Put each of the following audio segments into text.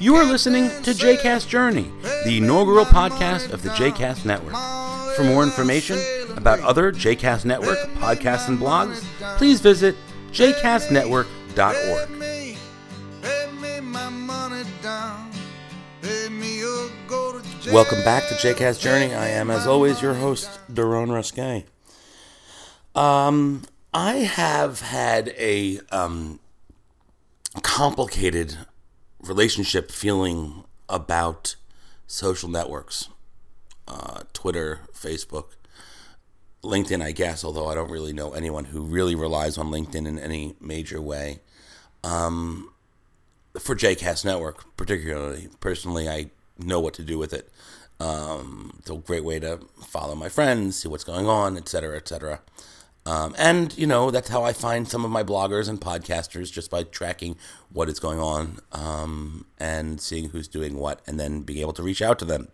You are listening to JCast Journey, the inaugural podcast of the JCast Network. For more information about other JCast Network podcasts and blogs, please visit jcastnetwork.org. Welcome back to JCast Journey. I am, as always, your host, Daron Ruskay. Um, I have had a um, complicated relationship feeling about social networks uh, Twitter, Facebook, LinkedIn, I guess, although I don't really know anyone who really relies on LinkedIn in any major way. Um, for JCast Network, particularly, personally, I know what to do with it. Um, it's a great way to follow my friends, see what's going on, etc., etc. Um, and you know that's how I find some of my bloggers and podcasters just by tracking what is going on um, and seeing who's doing what, and then being able to reach out to them.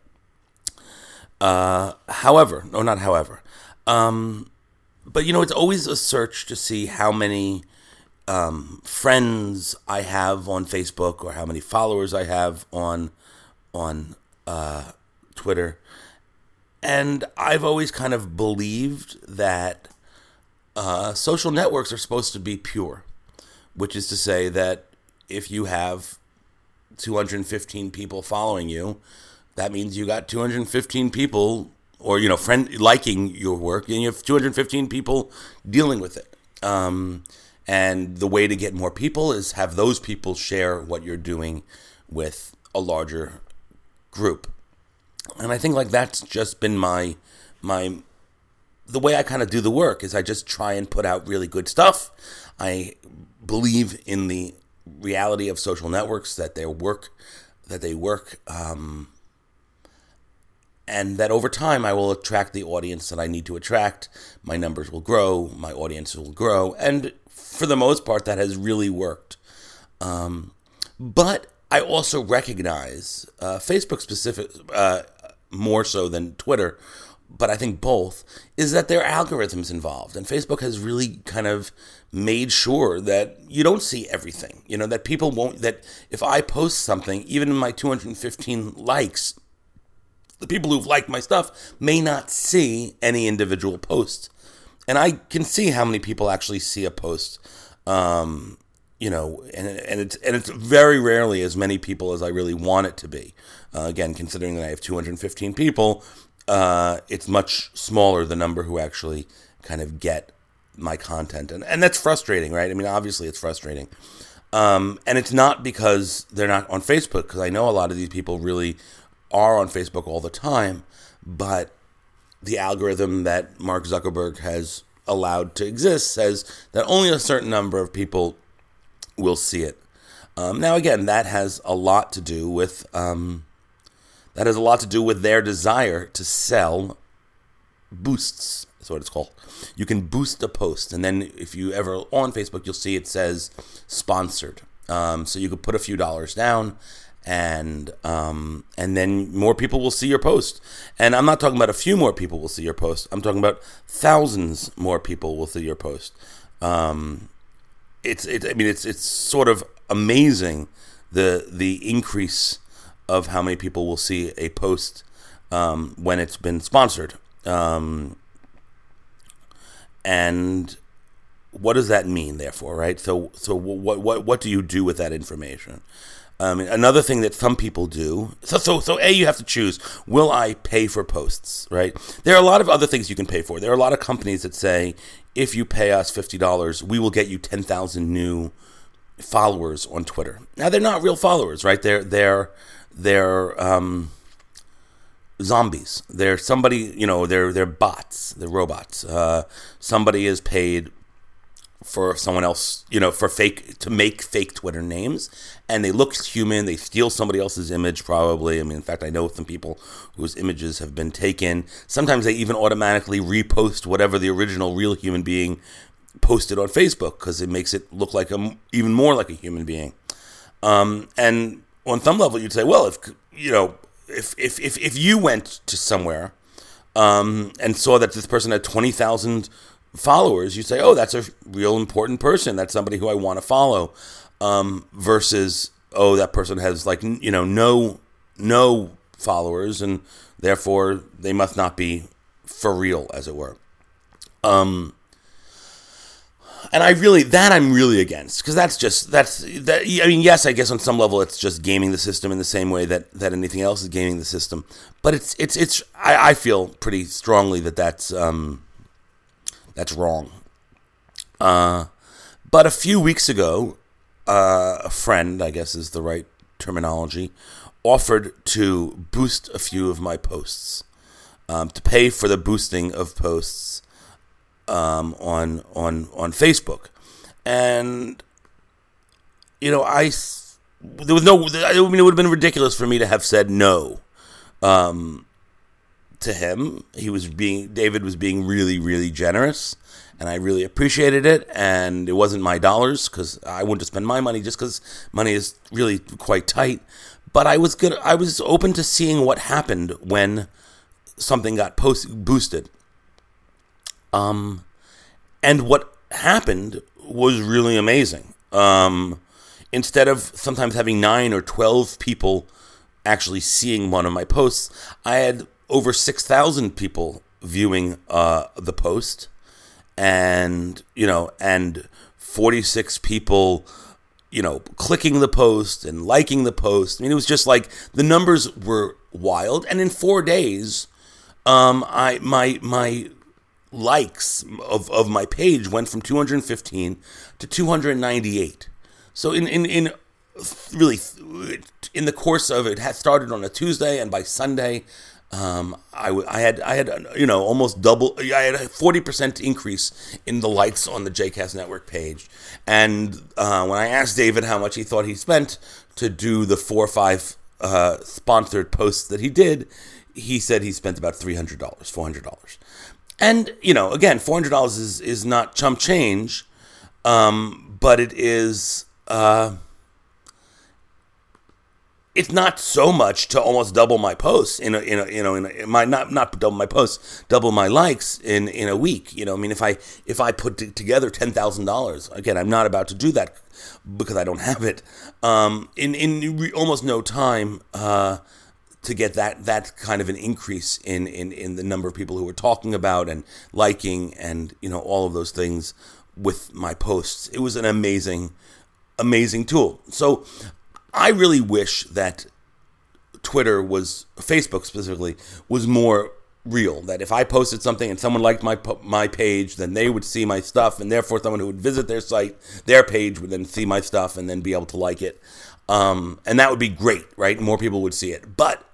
Uh, however, no, not however, um, but you know it's always a search to see how many um, friends I have on Facebook or how many followers I have on on uh, Twitter. And I've always kind of believed that uh, social networks are supposed to be pure, which is to say that if you have 215 people following you, that means you got 215 people, or you know, friend liking your work, and you have 215 people dealing with it. Um, and the way to get more people is have those people share what you're doing with a larger group. And I think like that's just been my my the way I kind of do the work is I just try and put out really good stuff. I believe in the reality of social networks that they work that they work um, and that over time I will attract the audience that I need to attract. My numbers will grow, my audience will grow, and for the most part, that has really worked. Um, but I also recognize uh, Facebook specific, uh, more so than Twitter, but I think both, is that there are algorithms involved. And Facebook has really kind of made sure that you don't see everything. You know, that people won't, that if I post something, even in my 215 likes, the people who've liked my stuff may not see any individual post. And I can see how many people actually see a post. Um, you know, and and it's and it's very rarely as many people as I really want it to be. Uh, again, considering that I have 215 people, uh, it's much smaller the number who actually kind of get my content, and and that's frustrating, right? I mean, obviously it's frustrating, um, and it's not because they're not on Facebook, because I know a lot of these people really are on Facebook all the time, but the algorithm that Mark Zuckerberg has allowed to exist says that only a certain number of people will see it. Um, now, again, that has a lot to do with um, that has a lot to do with their desire to sell boosts. That's what it's called. You can boost a post, and then if you ever on Facebook, you'll see it says sponsored. Um, so you could put a few dollars down, and um, and then more people will see your post. And I'm not talking about a few more people will see your post. I'm talking about thousands more people will see your post. Um, it's it, I mean it's it's sort of amazing the the increase of how many people will see a post um, when it's been sponsored. Um, and what does that mean, therefore, right? So, so what, what, what do you do with that information? Um, another thing that some people do. So, so, so, a you have to choose: Will I pay for posts? Right? There are a lot of other things you can pay for. There are a lot of companies that say, if you pay us fifty dollars, we will get you ten thousand new followers on Twitter. Now, they're not real followers, right? They're they're they're um, zombies. They're somebody, you know, they're they're bots. They're robots. Uh, somebody is paid for someone else, you know, for fake to make fake Twitter names, and they look human. They steal somebody else's image, probably. I mean, in fact, I know some people whose images have been taken. Sometimes they even automatically repost whatever the original real human being posted on Facebook because it makes it look like a even more like a human being. Um, and on some level, you'd say, well, if you know, if if if, if you went to somewhere um, and saw that this person had twenty thousand followers, you'd say, "Oh, that's a real important person. That's somebody who I want to follow." Um, versus oh, that person has like you know no no followers, and therefore they must not be for real, as it were. Um, and I really that I'm really against because that's just that's that. I mean, yes, I guess on some level it's just gaming the system in the same way that that anything else is gaming the system. But it's it's it's I, I feel pretty strongly that that's um, that's wrong. Uh, but a few weeks ago, uh, a friend, I guess is the right terminology, offered to boost a few of my posts, um, to pay for the boosting of posts um, on on on Facebook, and you know I there was no I mean it would have been ridiculous for me to have said no um, to him. He was being David was being really really generous, and I really appreciated it. And it wasn't my dollars because I wouldn't spent my money just because money is really quite tight. But I was good. I was open to seeing what happened when something got post boosted. Um, and what happened was really amazing. Um, instead of sometimes having nine or twelve people actually seeing one of my posts, I had over six thousand people viewing uh, the post, and you know, and forty six people you know, clicking the post and liking the post. I mean, it was just like the numbers were wild. And in four days, um, I my my likes of, of my page went from 215 to 298. So in in in really in the course of it had started on a Tuesday and by Sunday um, I, I had I had you know almost double I had a forty percent increase in the likes on the JCast Network page, and uh, when I asked David how much he thought he spent to do the four or five uh, sponsored posts that he did, he said he spent about three hundred dollars, four hundred dollars, and you know again four hundred dollars is is not chump change, um, but it is. Uh, it's not so much to almost double my posts in a, in a you know in, a, my not not double my posts double my likes in in a week you know I mean if I if I put t- together ten thousand dollars again I'm not about to do that because I don't have it um, in in re- almost no time uh, to get that that kind of an increase in, in in the number of people who are talking about and liking and you know all of those things with my posts it was an amazing amazing tool so I really wish that Twitter was Facebook specifically was more real. That if I posted something and someone liked my my page, then they would see my stuff, and therefore someone who would visit their site, their page, would then see my stuff and then be able to like it. Um, and that would be great, right? More people would see it. But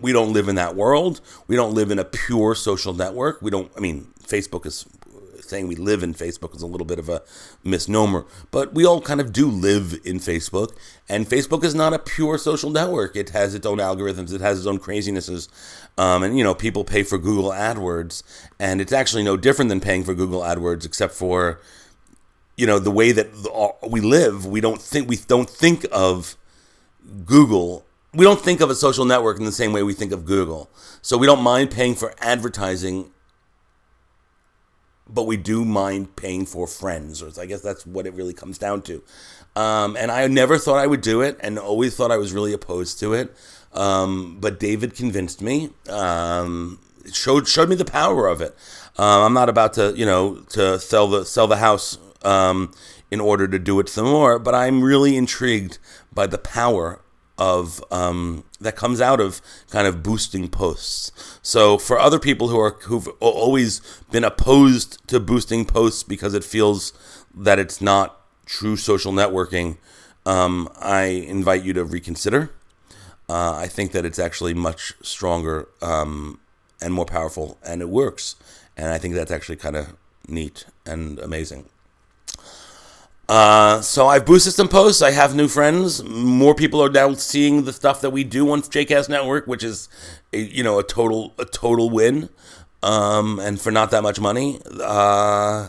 we don't live in that world. We don't live in a pure social network. We don't. I mean, Facebook is saying we live in Facebook is a little bit of a misnomer, but we all kind of do live in Facebook. And Facebook is not a pure social network. It has its own algorithms. It has its own crazinesses. Um, and you know, people pay for Google AdWords, and it's actually no different than paying for Google AdWords, except for you know the way that we live. We don't think we don't think of Google we don't think of a social network in the same way we think of Google. So we don't mind paying for advertising but we do mind paying for friends, or I guess that's what it really comes down to. Um, and I never thought I would do it, and always thought I was really opposed to it. Um, but David convinced me, um, showed showed me the power of it. Uh, I'm not about to, you know, to sell the sell the house um, in order to do it some more, but I'm really intrigued by the power of um, that comes out of kind of boosting posts. So for other people who are who've always been opposed to boosting posts because it feels that it's not true social networking, um, I invite you to reconsider. Uh, I think that it's actually much stronger um, and more powerful, and it works. And I think that's actually kind of neat and amazing. Uh, so I've boosted some posts. I have new friends. More people are now seeing the stuff that we do on JCast Network, which is, a, you know, a total a total win, um, and for not that much money. Uh,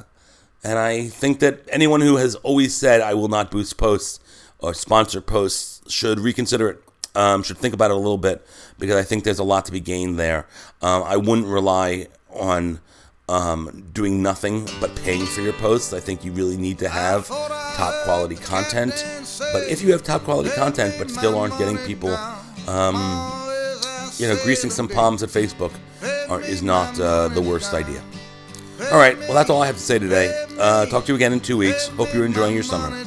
and I think that anyone who has always said I will not boost posts or sponsor posts should reconsider it. Um, should think about it a little bit because I think there's a lot to be gained there. Um, I wouldn't rely on um, doing nothing but paying for your posts. I think you really need to have top quality content. But if you have top quality content but still aren't getting people, um, you know, greasing some palms at Facebook are, is not uh, the worst idea. All right, well, that's all I have to say today. Uh, talk to you again in two weeks. Hope you're enjoying your summer.